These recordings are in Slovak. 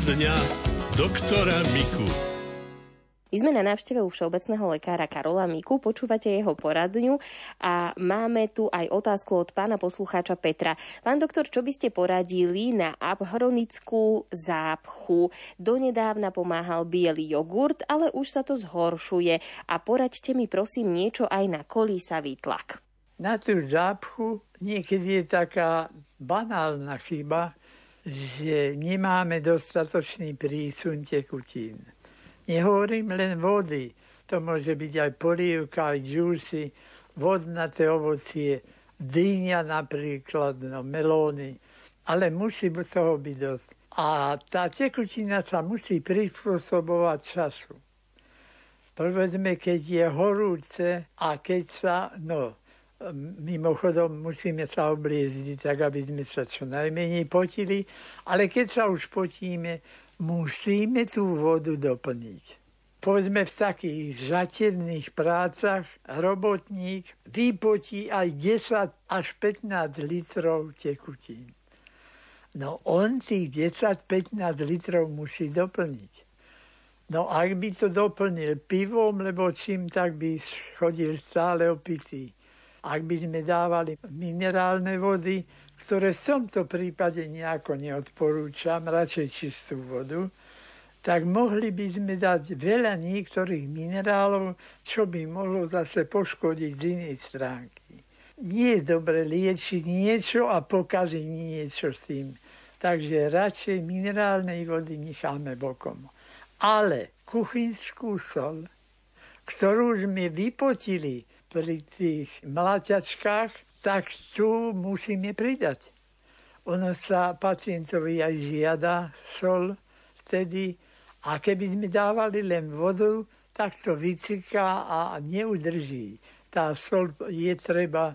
Poradňa doktora Miku. My sme na návšteve u všeobecného lekára Karola Miku, počúvate jeho poradňu a máme tu aj otázku od pána poslucháča Petra. Pán doktor, čo by ste poradili na abhronickú zápchu? Donedávna pomáhal biely jogurt, ale už sa to zhoršuje a poraďte mi prosím niečo aj na kolísavý tlak. Na tú zápchu niekedy je taká banálna chyba, že nemáme dostatočný prísun tekutín. Nehovorím len vody, to môže byť aj polievka, aj džúsy, vodnaté ovocie, dýňa napríklad, no, melóny, ale musí toho byť dosť. A tá tekutina sa musí prispôsobovať času. Povedzme, keď je horúce a keď sa, no, mimochodom musíme sa obliezdiť, tak aby sme sa čo najmenej potili, ale keď sa už potíme, musíme tú vodu doplniť. Povedzme v takých žaterných prácach robotník vypotí aj 10 až 15 litrov tekutín. No on tých 10-15 litrov musí doplniť. No ak by to doplnil pivom, lebo čím, tak by chodil stále opitý. Ak by sme dávali minerálne vody, ktoré v tomto prípade nejako neodporúčam, radšej čistú vodu, tak mohli by sme dať veľa niektorých minerálov, čo by mohlo zase poškodiť z inej stránky. Nie je dobre liečiť niečo a pokaziť niečo s tým. Takže radšej minerálnej vody necháme bokom. Ale kuchynskú sol, ktorú sme vypotili pri tých mláťačkách, tak tu musíme pridať. Ono sa pacientovi aj žiada sol vtedy a keby sme dávali len vodu, tak to vyciká a neudrží. Tá sol je treba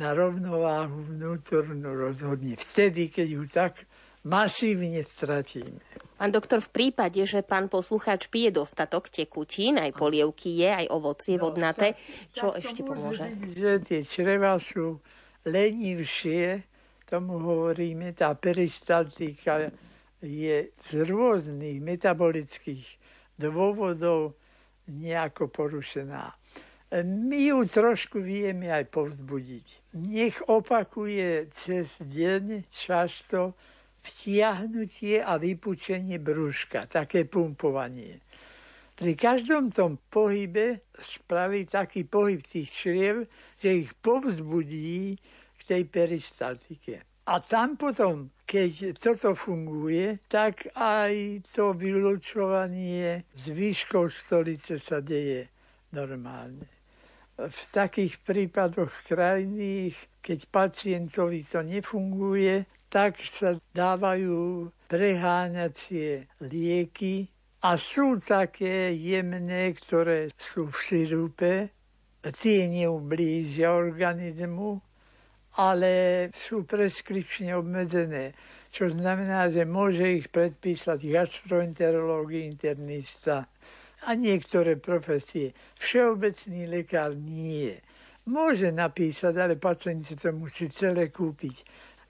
na rovnováhu vnútornú rozhodne vtedy, keď ju tak masívne stratíme. Pán doktor, v prípade, že pán poslucháč pije dostatok tekutín, aj polievky je, aj ovocie no, vodnaté, čo ešte pomôže? Byť, že tie čreva sú lenivšie, tomu hovoríme, tá peristaltika je z rôznych metabolických dôvodov nejako porušená. My ju trošku vieme aj povzbudiť. Nech opakuje cez deň často vtiahnutie a vypučenie brúška, také pumpovanie. Pri každom tom pohybe spraví taký pohyb tých čriev, že ich povzbudí k tej peristaltike. A tam potom, keď toto funguje, tak aj to vylučovanie zvyškov stolice sa deje normálne. V takých prípadoch krajných, keď pacientovi to nefunguje, tak sa dávajú preháňacie lieky a sú také jemné, ktoré sú v sirupe, tie neublížia organizmu, ale sú preskripčne obmedzené, čo znamená, že môže ich predpísať gastroenterológ, internista a niektoré profesie. Všeobecný lekár nie. Môže napísať, ale pacient to musí celé kúpiť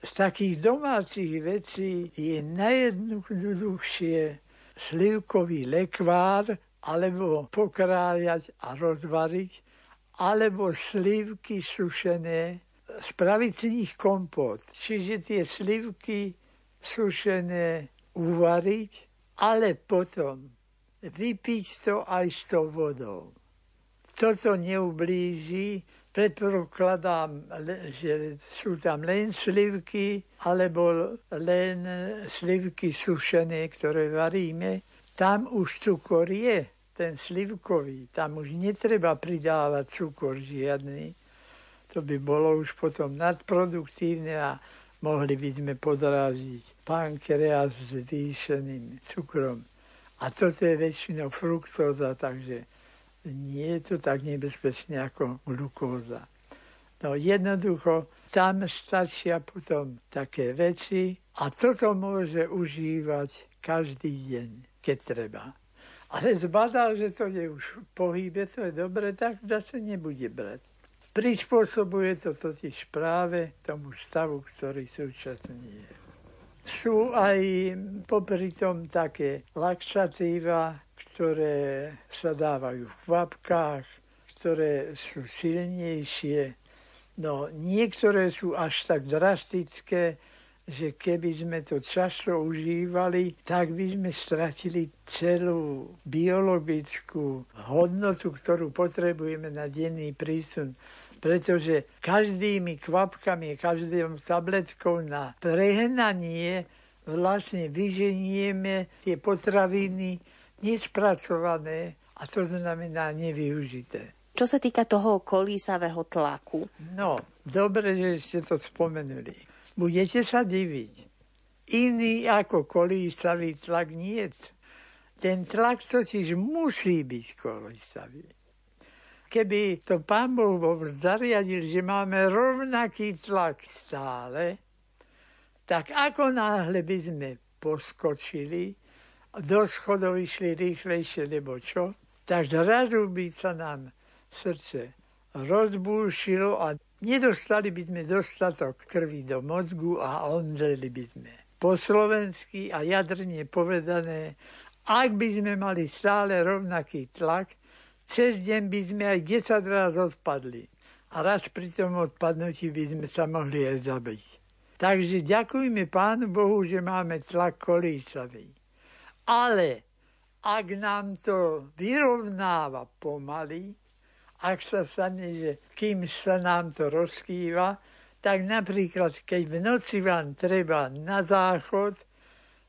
z takých domácich vecí je najjednoduchšie slivkový lekvár, alebo pokrájať a rozvariť, alebo slivky sušené, spraviť z nich kompot. Čiže tie slivky sušené uvariť, ale potom vypiť to aj s tou vodou. Toto neublíži Predpokladám, že sú tam len slivky alebo len slivky sušené, ktoré varíme. Tam už cukor je, ten slivkový. Tam už netreba pridávať cukor žiadny. To by bolo už potom nadproduktívne a mohli by sme podrážiť pankreas s zvýšeným cukrom. A toto je väčšinou fruktóza, takže nie je to tak nebezpečné ako glukóza. No jednoducho, tam stačia potom také veci a toto môže užívať každý deň, keď treba. Ale zbadal, že to je už v pohybe, to je dobre, tak zase nebude brať. Prispôsobuje to totiž práve tomu stavu, ktorý súčasne je. Sú aj popri tom také laxatíva, ktoré sa dávajú v kvapkách, ktoré sú silnejšie. No niektoré sú až tak drastické, že keby sme to často užívali, tak by sme stratili celú biologickú hodnotu, ktorú potrebujeme na denný prísun. Pretože každými kvapkami, každým tabletkou na prehnanie vlastne vyženieme tie potraviny nespracované a to znamená nevyužité. Čo sa týka toho kolísavého tlaku? No, dobre, že ste to spomenuli budete sa diviť. Iný ako kolísavý tlak nie. Ten tlak totiž musí byť kolísavý. Keby to pán Boh zariadil, že máme rovnaký tlak stále, tak ako náhle by sme poskočili, do schodov išli rýchlejšie, lebo čo, tak zrazu by sa nám srdce rozbúšilo a Nedostali by sme dostatok krvi do mozgu a omdleli by sme. Po slovensky a jadrne povedané, ak by sme mali stále rovnaký tlak, cez deň by sme aj 10 raz odpadli. A raz pri tom odpadnutí by sme sa mohli aj zabiť. Takže ďakujme Pánu Bohu, že máme tlak kolísavý. Ale ak nám to vyrovnáva pomaly, ak sa stane, že kým sa nám to rozkýva, tak napríklad, keď v noci vám treba na záchod,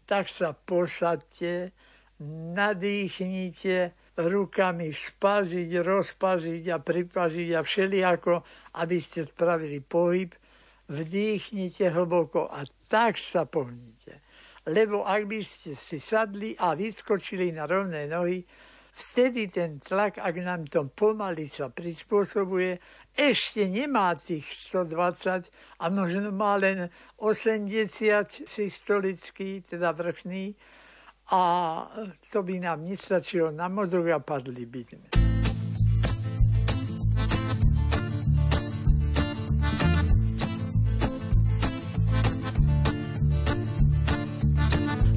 tak sa posadte, nadýchnite, rukami spažiť, rozpažiť a pripažiť a všelijako, aby ste spravili pohyb, vdýchnite hlboko a tak sa pohnite. Lebo ak by ste si sadli a vyskočili na rovné nohy, vtedy ten tlak, ak nám to pomaly sa prispôsobuje, ešte nemá tých 120 a možno má len 80 systolický, teda vrchný, a to by nám nestačilo na mozog a padli by sme.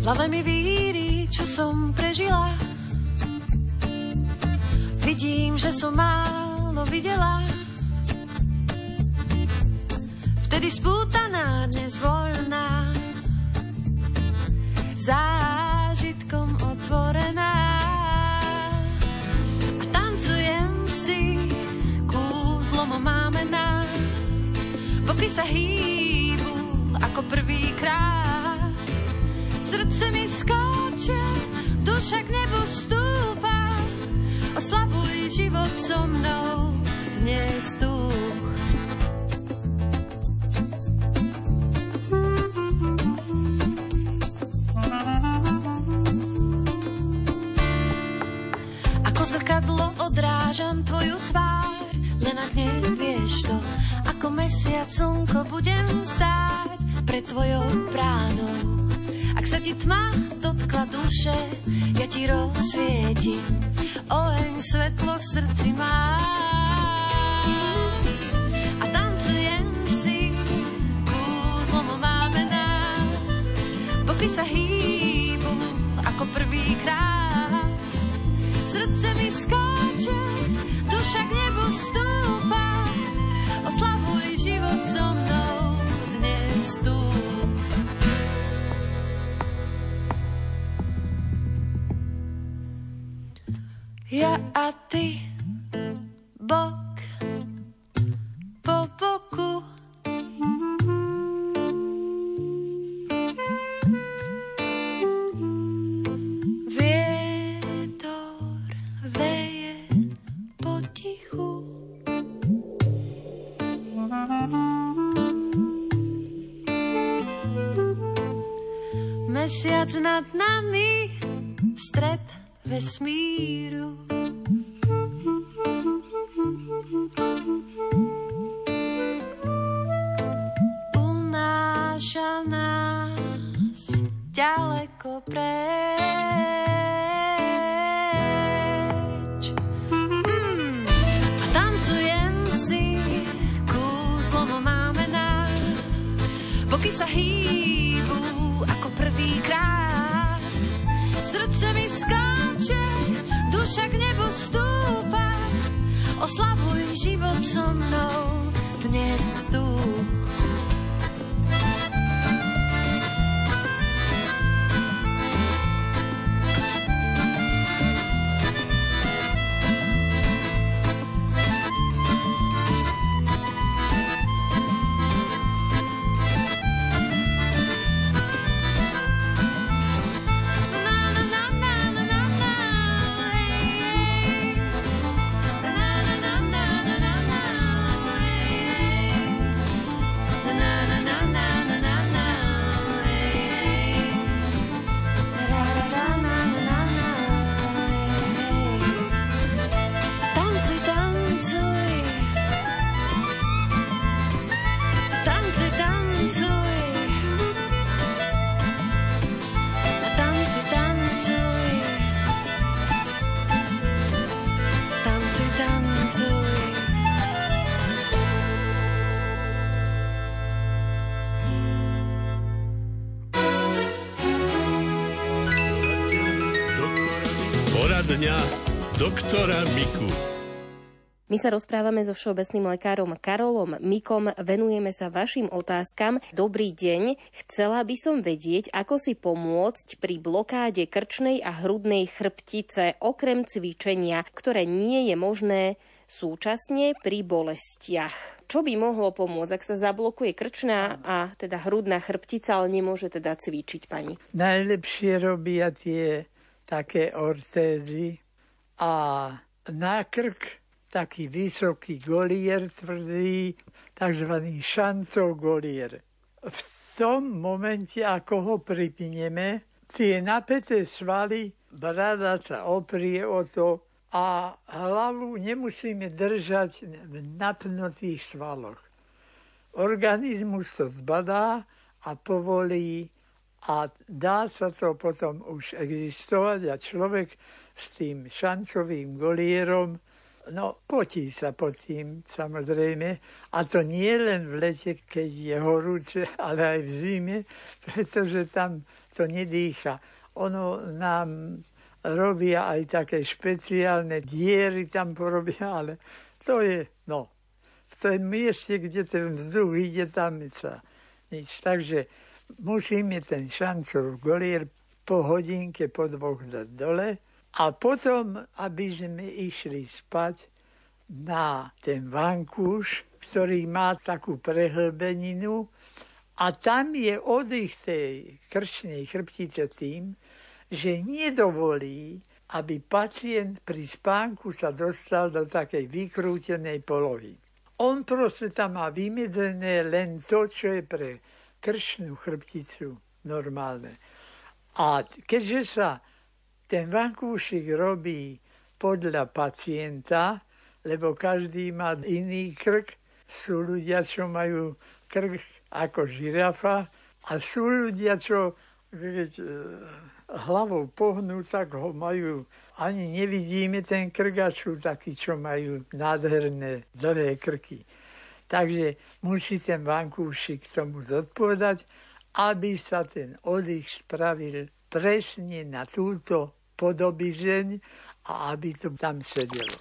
Hlave mi víri, čo som prežila Vidím, že som málo videla. Vtedy spútaná, dnes voľná. Zážitkom otvorená. A tancujem si, kúzlom máme na. Boky sa hýbu ako prvýkrát. Srdce mi skáče, duša k nebu stúpa Oslavuj život so mnou dnes tu. Ako zrkadlo odrážam tvoju tvár, len ak nevieš to, ako mesiac slnko budem stáť pred tvojou bránou. Ak sa ti tma dotkla duše, ja ti rozsvietim oheň svetlo v srdci má. A tancujem si, kúzlom máme na, boky sa hýbu ako prvýkrát. Srdce mi skáče, duša k nebu stúpa, Ja a ty, bok po boku. Veje potichu. Mesiac nad nami, stred vesmíru. Však nebu stúpa. Oslavuj život so mnou My sa rozprávame so všeobecným lekárom Karolom Mikom, venujeme sa vašim otázkam. Dobrý deň, chcela by som vedieť, ako si pomôcť pri blokáde krčnej a hrudnej chrbtice, okrem cvičenia, ktoré nie je možné súčasne pri bolestiach. Čo by mohlo pomôcť, ak sa zablokuje krčná a teda hrudná chrbtica, ale nemôže teda cvičiť pani? Najlepšie robia tie také ortézy a na krk taký vysoký golier tvrdý, tzv. šancov golier. V tom momente, ako ho pripneme, tie napäté svaly, brada sa oprie o to a hlavu nemusíme držať v napnutých svaloch. Organizmus to zbadá a povolí a dá sa to potom už existovať a človek s tým šancovým golierom, no potí sa pod tým samozrejme. A to nie len v lete, keď je horúce, ale aj v zime, pretože tam to nedýcha. Ono nám robia aj také špeciálne diery, tam porobia, ale to je, no, v tom mieste, kde ten vzduch ide, tam sa nič. Takže musíme ten šancov golier po hodinke, po dvoch dať dole a potom, aby sme išli spať na ten vankúš, ktorý má takú prehlbeninu a tam je oddych tej krčnej chrbtice tým, že nedovolí, aby pacient pri spánku sa dostal do takej vykrútenej polohy. On proste tam má vymedzené len to, čo je pre kršnú chrbticu normálne. A keďže sa ten vankúšik robí podľa pacienta, lebo každý má iný krk, sú ľudia, čo majú krk ako žirafa a sú ľudia, čo keď e, hlavou pohnú, tak ho majú, ani nevidíme ten krk a sú takí, čo majú nádherné dlhé krky. Takže musí ten vankúšik tomu zodpovedať, aby sa ten oddych spravil presne na túto podobizeň a aby to tam sedelo.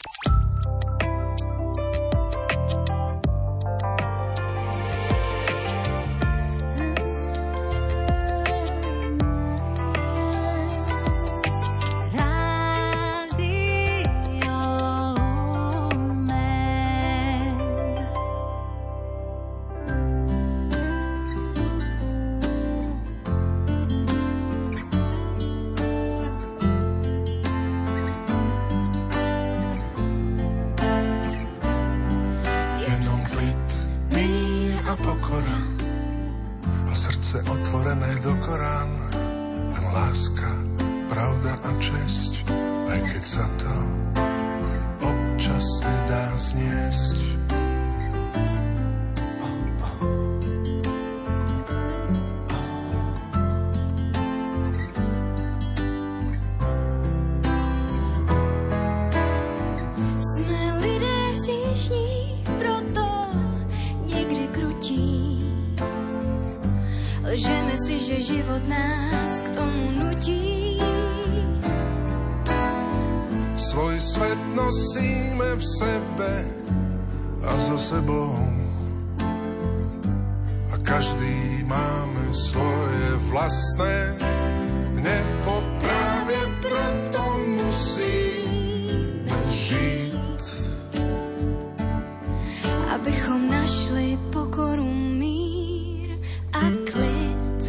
Abychom našli pokoru, mír a klid.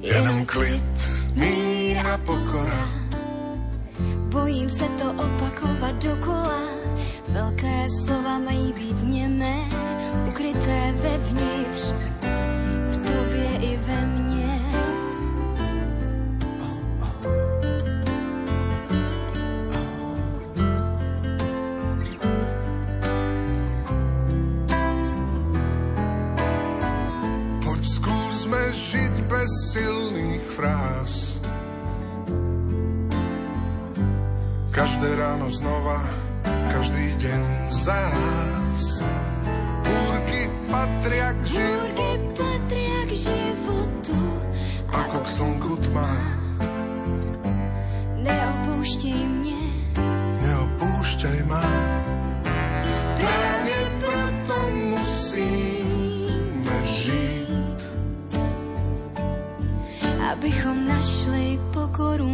Jenom klid, mír a pokora. Bojím se to opakovat dokola. Velké slova mají být němé, ukryté vevnitř, v tobě i ve mně. Bez silných fráz. Každé ráno znova, každý deň zás. Búrky patria k životu, patria k životu, ako k slnku tma. neopouštěj mě. Neopúšťaj ma. Abychom našli pokoru,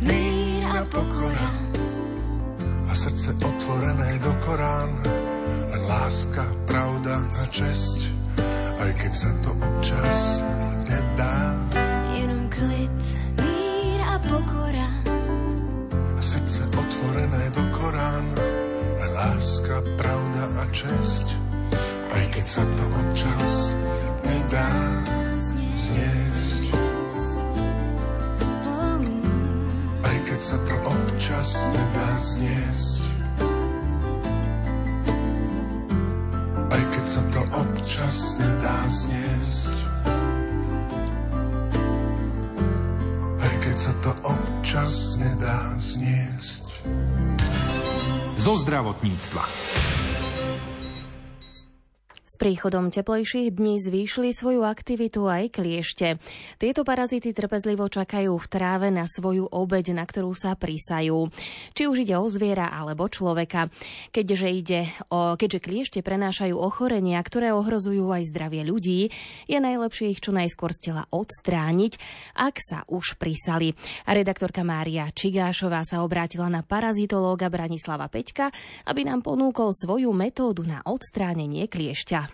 mír a pokora a srdce otvorené do Korán. Len láska, pravda a česť, aj keď sa to občas nedá. Jenom klid, mír a pokora. A srdce otvorené do Korán. Len láska, pravda a česť, aj keď sa to občas nedá zniesť. Sa to občas nedá zniesť. Aj keď sa to občas nedá zniesť. Aj keď sa to občas nedá zniesť. Zo zdravotníctva. Príchodom teplejších dní zvýšili svoju aktivitu aj kliešte. Tieto parazity trpezlivo čakajú v tráve na svoju obeď, na ktorú sa prísajú. Či už ide o zviera alebo človeka. Keďže, ide o, keďže kliešte prenášajú ochorenia, ktoré ohrozujú aj zdravie ľudí, je najlepšie ich čo najskôr z tela odstrániť, ak sa už prisali. Redaktorka Mária Čigášová sa obrátila na parazitológa Branislava Peťka, aby nám ponúkol svoju metódu na odstránenie kliešťa.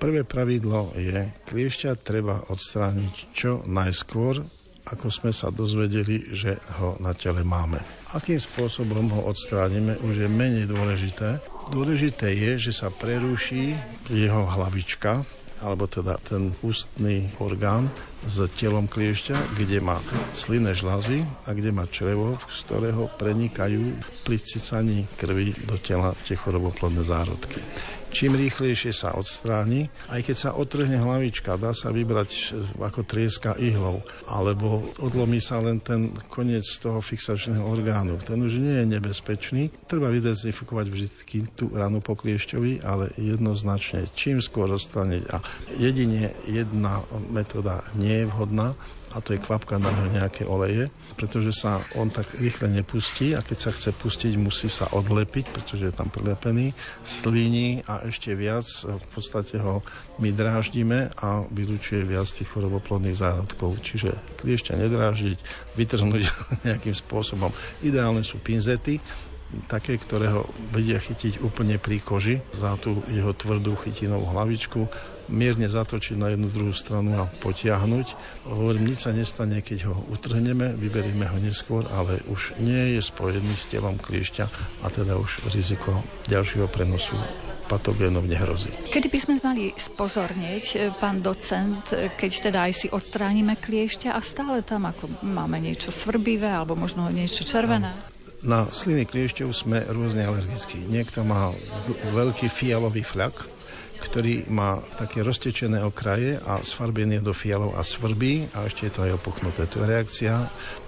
Prvé pravidlo je, kliešťa treba odstrániť čo najskôr, ako sme sa dozvedeli, že ho na tele máme. Akým spôsobom ho odstránime, už je menej dôležité. Dôležité je, že sa preruší jeho hlavička, alebo teda ten ústny orgán s telom kliešťa, kde má slinné žlazy a kde má črevo, z ktorého prenikajú pri cicaní krvi do tela tie choroboplodné zárodky. Čím rýchlejšie sa odstráni, aj keď sa otrhne hlavička, dá sa vybrať ako trieska ihlou, alebo odlomí sa len ten koniec toho fixačného orgánu. Ten už nie je nebezpečný. Treba vydezinfikovať vždy tú ranu po kliešťovi, ale jednoznačne čím skôr odstrániť. A jedine jedna metóda nie je vhodná a to je kvapka na ňo nejaké oleje, pretože sa on tak rýchle nepustí a keď sa chce pustiť, musí sa odlepiť, pretože je tam prilepený, slíni a ešte viac v podstate ho my dráždime a vylučuje viac tých choroboplodných zárodkov. Čiže kliešťa nedráždiť, vytrhnúť nejakým spôsobom. Ideálne sú pinzety, také, ktoré ho vedia chytiť úplne pri koži za tú jeho tvrdú chytinovú hlavičku mierne zatočiť na jednu druhú stranu a potiahnuť. Hovorím, nič sa nestane, keď ho utrhneme, vyberieme ho neskôr, ale už nie je spojený s telom kliešťa a teda už riziko ďalšieho prenosu patogénov nehrozí. Kedy by sme mali spozornieť, e, pán docent, e, keď teda aj si odstránime kliešťa a stále tam ako máme niečo svrbivé alebo možno niečo červené? Na sliny kliešťov sme rôzne alergickí. Niekto má veľký fialový fľak, ktorý má také roztečené okraje a sfarbený do fialov a svrbí a ešte je to aj opuchnuté. To je reakcia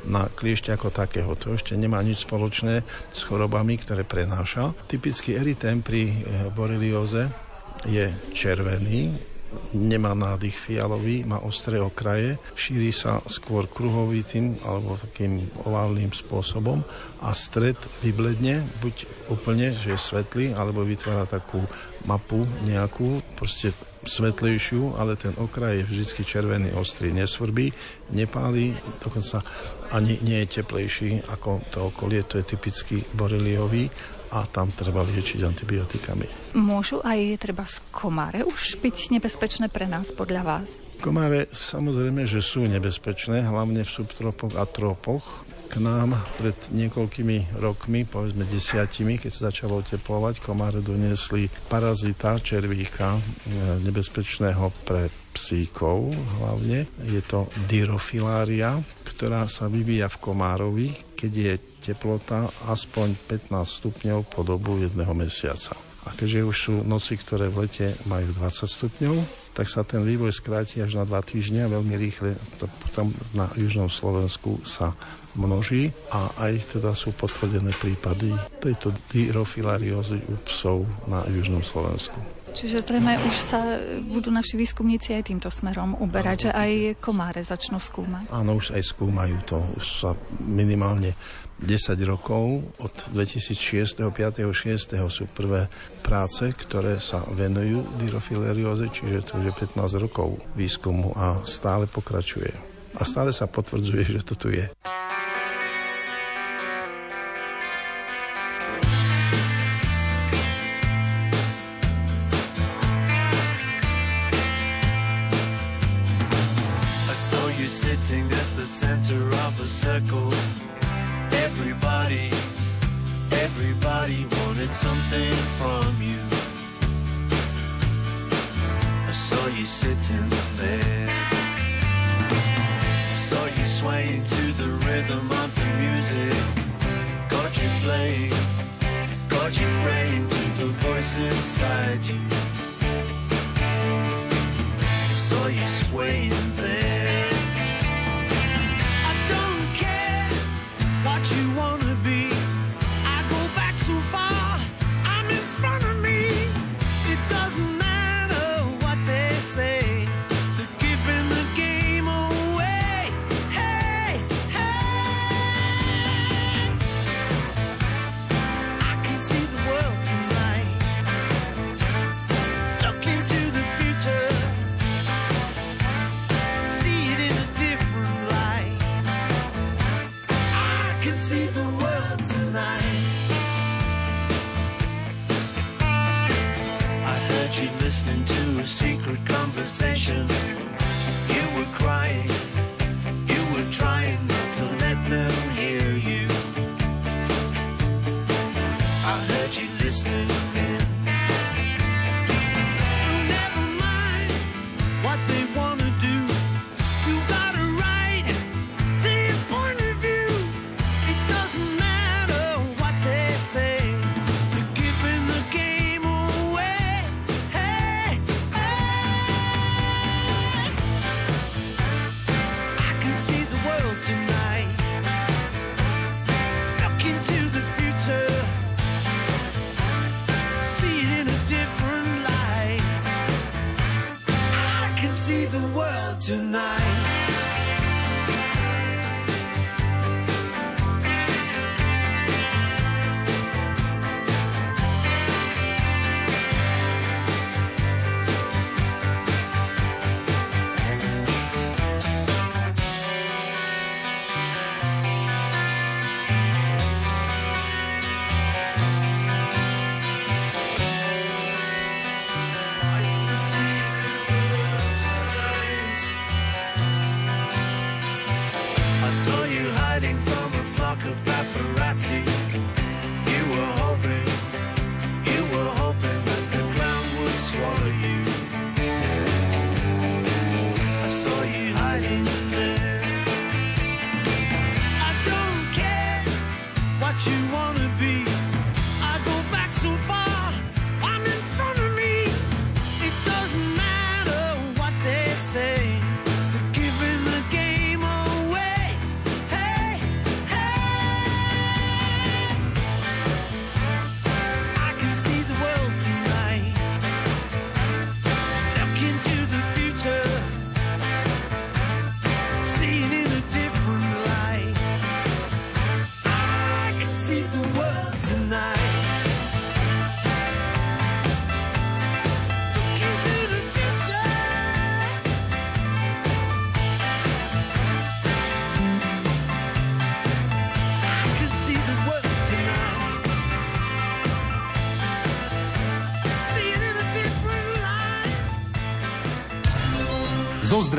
na kliešť ako takého. To ešte nemá nič spoločné s chorobami, ktoré prenáša. Typický eritém pri borelióze je červený, nemá nádych fialový, má ostré okraje, šíri sa skôr kruhovitým alebo takým oválnym spôsobom a stred vybledne, buď úplne, že je svetlý, alebo vytvára takú mapu nejakú, proste svetlejšiu, ale ten okraj je vždy červený, ostrý, nesvrbí, nepálí, dokonca ani nie je teplejší ako to okolie, to je typický boreliový a tam treba liečiť antibiotikami. Môžu aj treba z komáre už byť nebezpečné pre nás podľa vás? Komáre samozrejme, že sú nebezpečné, hlavne v subtropoch a tropoch. K nám pred niekoľkými rokmi, povedzme desiatimi, keď sa začalo oteplovať, komáre doniesli parazita, červíka, e, nebezpečného pre psíkov hlavne. Je to dyrofilária, ktorá sa vyvíja v komárovi, keď je teplota aspoň 15 stupňov po dobu jedného mesiaca. A keďže už sú noci, ktoré v lete majú 20 stupňov, tak sa ten vývoj skráti až na 2 týždne a veľmi rýchle to tam na južnom Slovensku sa množí a aj teda sú potvrdené prípady tejto dyrofilariózy u psov na južnom Slovensku. Čiže zrejme už sa budú naši výskumníci aj týmto smerom uberať, že aj komáre začnú skúmať. Áno, už aj skúmajú to. Už sa minimálne 10 rokov, od 2006. 5. 6. sú prvé práce, ktoré sa venujú dyrofilerióze, čiže to už je 15 rokov výskumu a stále pokračuje. A stále sa potvrdzuje, že to tu je. see the world tonight.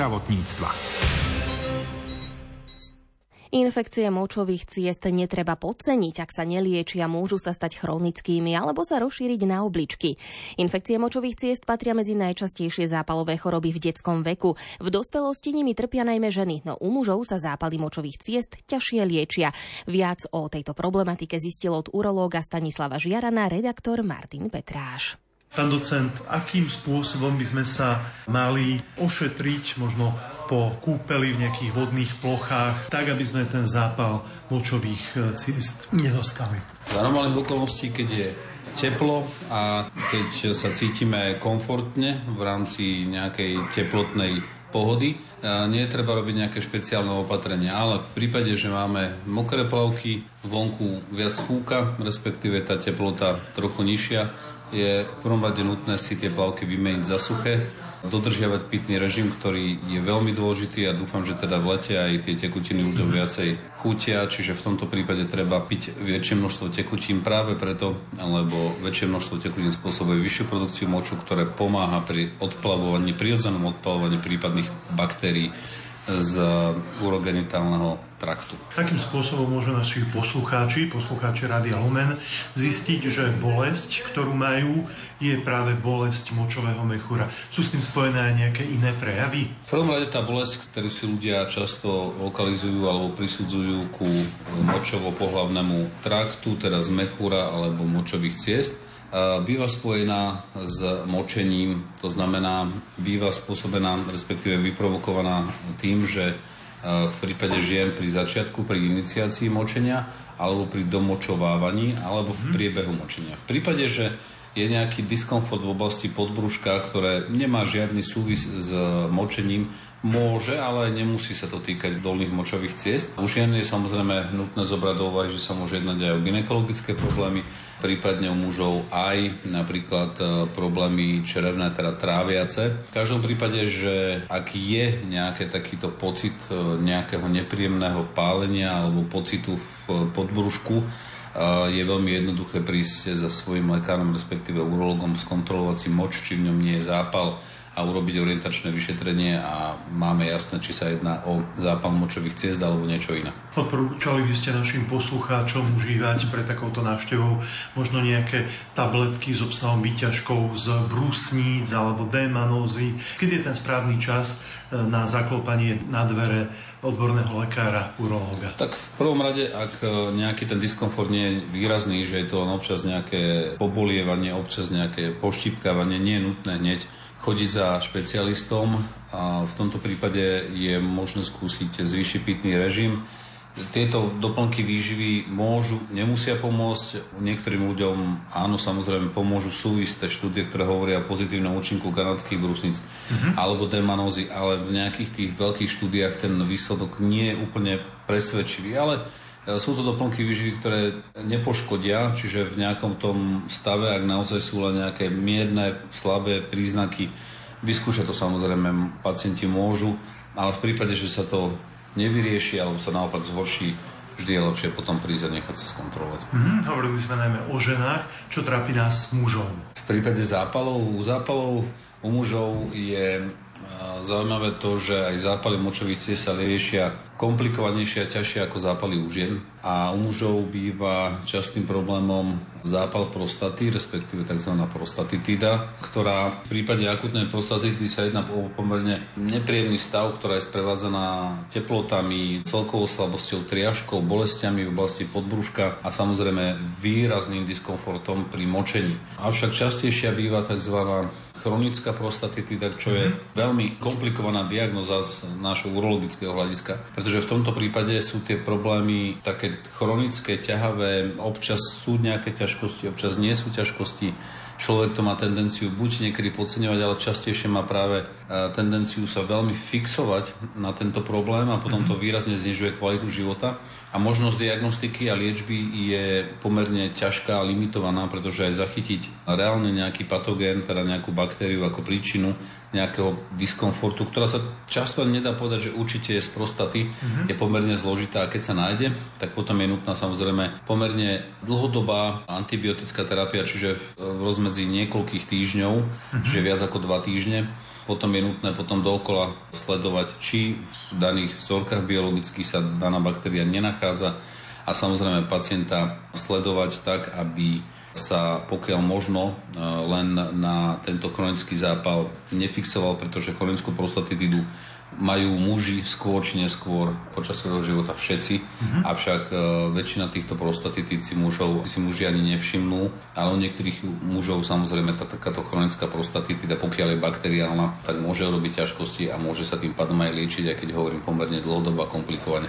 Zdravotníctva. Infekcie močových ciest netreba podceniť, ak sa neliečia, môžu sa stať chronickými alebo sa rozšíriť na obličky. Infekcie močových ciest patria medzi najčastejšie zápalové choroby v detskom veku. V dospelosti nimi trpia najmä ženy, no u mužov sa zápaly močových ciest ťažšie liečia. Viac o tejto problematike zistil od urológa Stanislava Žiarana redaktor Martin Petráš. Pán docent, akým spôsobom by sme sa mali ošetriť možno po kúpeli v nejakých vodných plochách, tak aby sme ten zápal močových e, ciest nedostali? Za normálnych okolností, keď je teplo a keď sa cítime komfortne v rámci nejakej teplotnej pohody, a nie je treba robiť nejaké špeciálne opatrenia, ale v prípade, že máme mokré plavky, vonku viac fúka, respektíve tá teplota trochu nižšia, je v prvom rade nutné si tie plavky vymeniť za suché, dodržiavať pitný režim, ktorý je veľmi dôležitý a dúfam, že teda v lete aj tie tekutiny ľuďom viacej chutia, čiže v tomto prípade treba piť väčšie množstvo tekutín práve preto, lebo väčšie množstvo tekutín spôsobuje vyššiu produkciu moču, ktoré pomáha pri odplavovaní, prirodzenom odplavovaní prípadných baktérií z urogenitálneho traktu. Akým spôsobom môžu naši poslucháči, poslucháči Rádia Lumen, zistiť, že bolesť, ktorú majú, je práve bolesť močového mechúra. Sú s tým spojené aj nejaké iné prejavy? V prvom rade tá bolesť, ktorú si ľudia často lokalizujú alebo prisudzujú ku močovo-pohlavnému traktu, teda z mechúra alebo močových ciest, býva spojená s močením, to znamená, býva spôsobená, respektíve vyprovokovaná tým, že v prípade žien pri začiatku, pri iniciácii močenia, alebo pri domočovávaní, alebo v priebehu močenia. V prípade, že je nejaký diskomfort v oblasti podbrúška, ktoré nemá žiadny súvis s močením, môže, ale nemusí sa to týkať dolných močových ciest. U žien je samozrejme nutné zobrať do že sa môže jednať aj o gynekologické problémy, prípadne u mužov aj napríklad e, problémy čerevné, teda tráviace. V každom prípade, že ak je nejaký takýto pocit e, nejakého nepríjemného pálenia alebo pocitu v e, je veľmi jednoduché prísť za svojim lekárom, respektíve urologom, skontrolovať si moč, či v ňom nie je zápal a urobiť orientačné vyšetrenie a máme jasné, či sa jedná o zápal močových ciest alebo niečo iné. Odporúčali by ste našim poslucháčom užívať pre takouto návštevou možno nejaké tabletky s obsahom výťažkov z brúsníc alebo démanózy. Keď je ten správny čas e, na zaklopanie na dvere odborného lekára, urológa? Tak v prvom rade, ak e, nejaký ten diskomfort nie je výrazný, že je to len občas nejaké pobolievanie, občas nejaké poštípkávanie, nie je nutné hneď chodiť za špecialistom a v tomto prípade je možné skúsiť zvýšiť pitný režim. Tieto doplnky výživy môžu, nemusia pomôcť. Niektorým ľuďom áno, samozrejme pomôžu súvisté štúdie, ktoré hovoria o pozitívnom účinku kanadských brusnic mm-hmm. alebo demanózy, ale v nejakých tých veľkých štúdiách ten výsledok nie je úplne presvedčivý. Ale sú to doplnky výživy, ktoré nepoškodia, čiže v nejakom tom stave, ak naozaj sú len nejaké mierne, slabé príznaky, vyskúšať to samozrejme pacienti môžu, ale v prípade, že sa to nevyrieši alebo sa naopak zhorší, vždy je lepšie potom prísť a nechať sa skontrolovať. Mm-hmm, hovorili sme najmä o ženách, čo trápi nás mužov. V prípade zápalov, u zápalov U mužov je zaujímavé to, že aj zápaly močových ciest sa riešia komplikovanejšie a ťažšie ako zápaly u žien. A u mužov býva častým problémom zápal prostaty, respektíve tzv. prostatitída, ktorá v prípade akutnej prostatitídy sa jedná o pomerne nepríjemný stav, ktorá je sprevádzaná teplotami, celkovou slabosťou, triažkou, bolestiami v oblasti podbrúška a samozrejme výrazným diskomfortom pri močení. Avšak častejšia býva tzv chronická prostatitída, čo je veľmi komplikovaná diagnoza z nášho urologického hľadiska, pretože v tomto prípade sú tie problémy také chronické, ťahavé, občas sú nejaké ťažkosti, občas nie sú ťažkosti, človek to má tendenciu buď niekedy podceňovať, ale častejšie má práve e, tendenciu sa veľmi fixovať na tento problém a potom to výrazne znižuje kvalitu života. A možnosť diagnostiky a liečby je pomerne ťažká a limitovaná, pretože aj zachytiť reálne nejaký patogén, teda nejakú baktériu ako príčinu nejakého diskomfortu, ktorá sa často nedá povedať, že určite je z prostaty, mm-hmm. je pomerne zložitá a keď sa nájde, tak potom je nutná samozrejme pomerne dlhodobá antibiotická terapia, čiže v rozmedzi niekoľkých týždňov, mm-hmm. čiže viac ako dva týždne. Potom je nutné potom dookola sledovať, či v daných vzorkách biologických sa daná baktéria nenachádza a samozrejme pacienta sledovať tak, aby sa pokiaľ možno e, len na tento chronický zápal nefixoval, pretože chronickú prostatitídu majú muži skôr či neskôr počas svojho života všetci, mm-hmm. avšak e, väčšina týchto prostatitíd si mužov si muži ani nevšimnú, ale u niektorých mužov samozrejme tá, takáto chronická prostatitída, pokiaľ je bakteriálna, tak môže robiť ťažkosti a môže sa tým pádom aj liečiť, aj keď hovorím pomerne dlhodobo a komplikovane.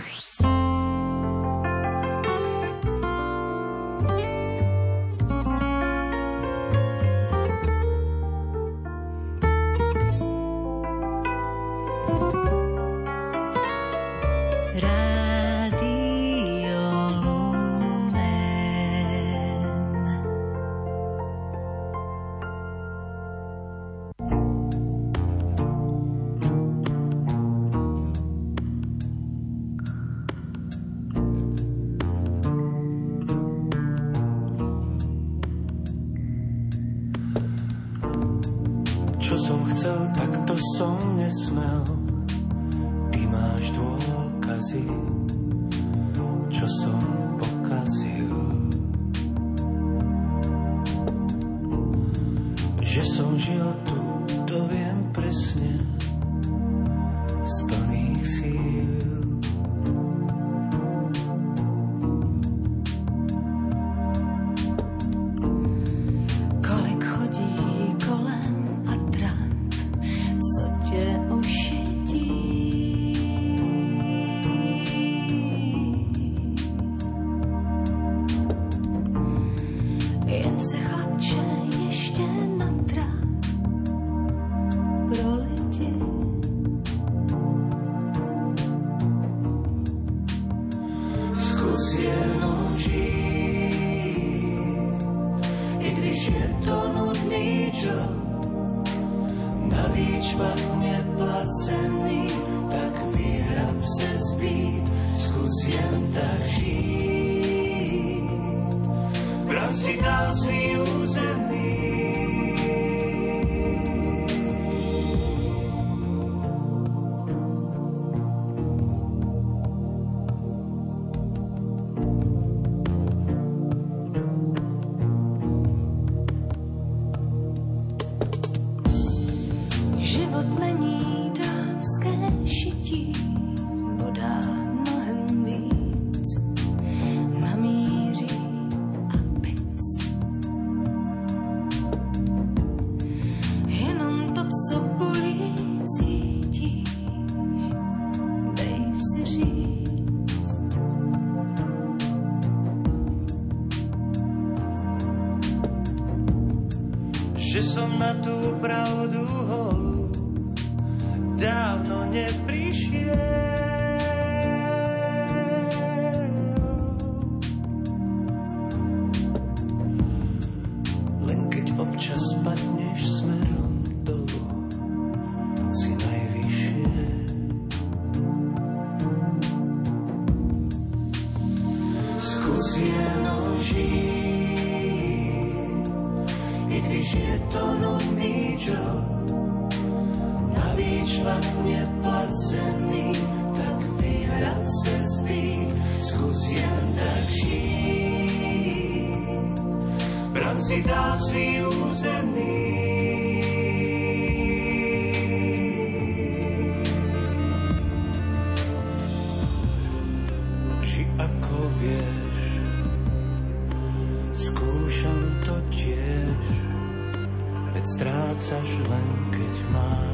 Život není dámské šití, Si dá svý území, či ako vieš, skúšam to tiež, veď strácaš len keď máš.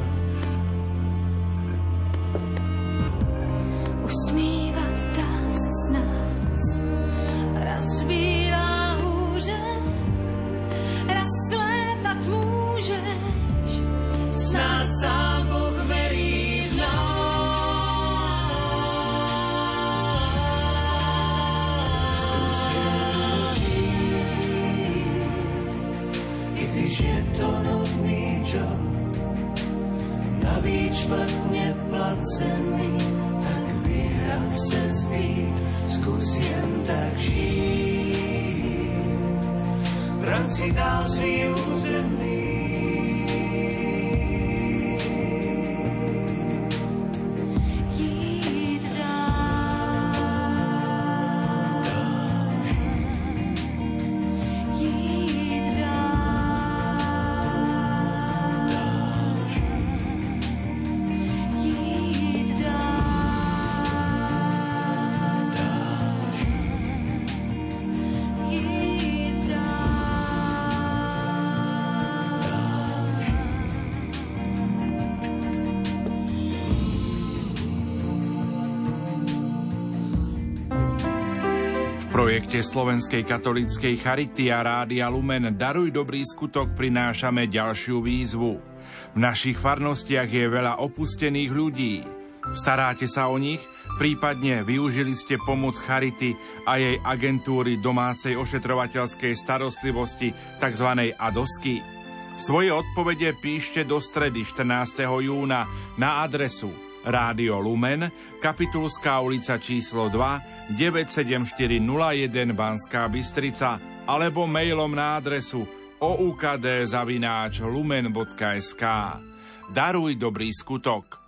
Projekte Slovenskej katolíckej Charity a Rádia Lumen Daruj dobrý skutok prinášame ďalšiu výzvu. V našich farnostiach je veľa opustených ľudí. Staráte sa o nich? Prípadne využili ste pomoc Charity a jej agentúry domácej ošetrovateľskej starostlivosti tzv. ADOSky? Svoje odpovede píšte do stredy 14. júna na adresu Rádio Lumen, Kapitulská ulica číslo 2, 97401 Banská Bystrica alebo mailom na adresu oukd.lumen.sk Daruj dobrý skutok.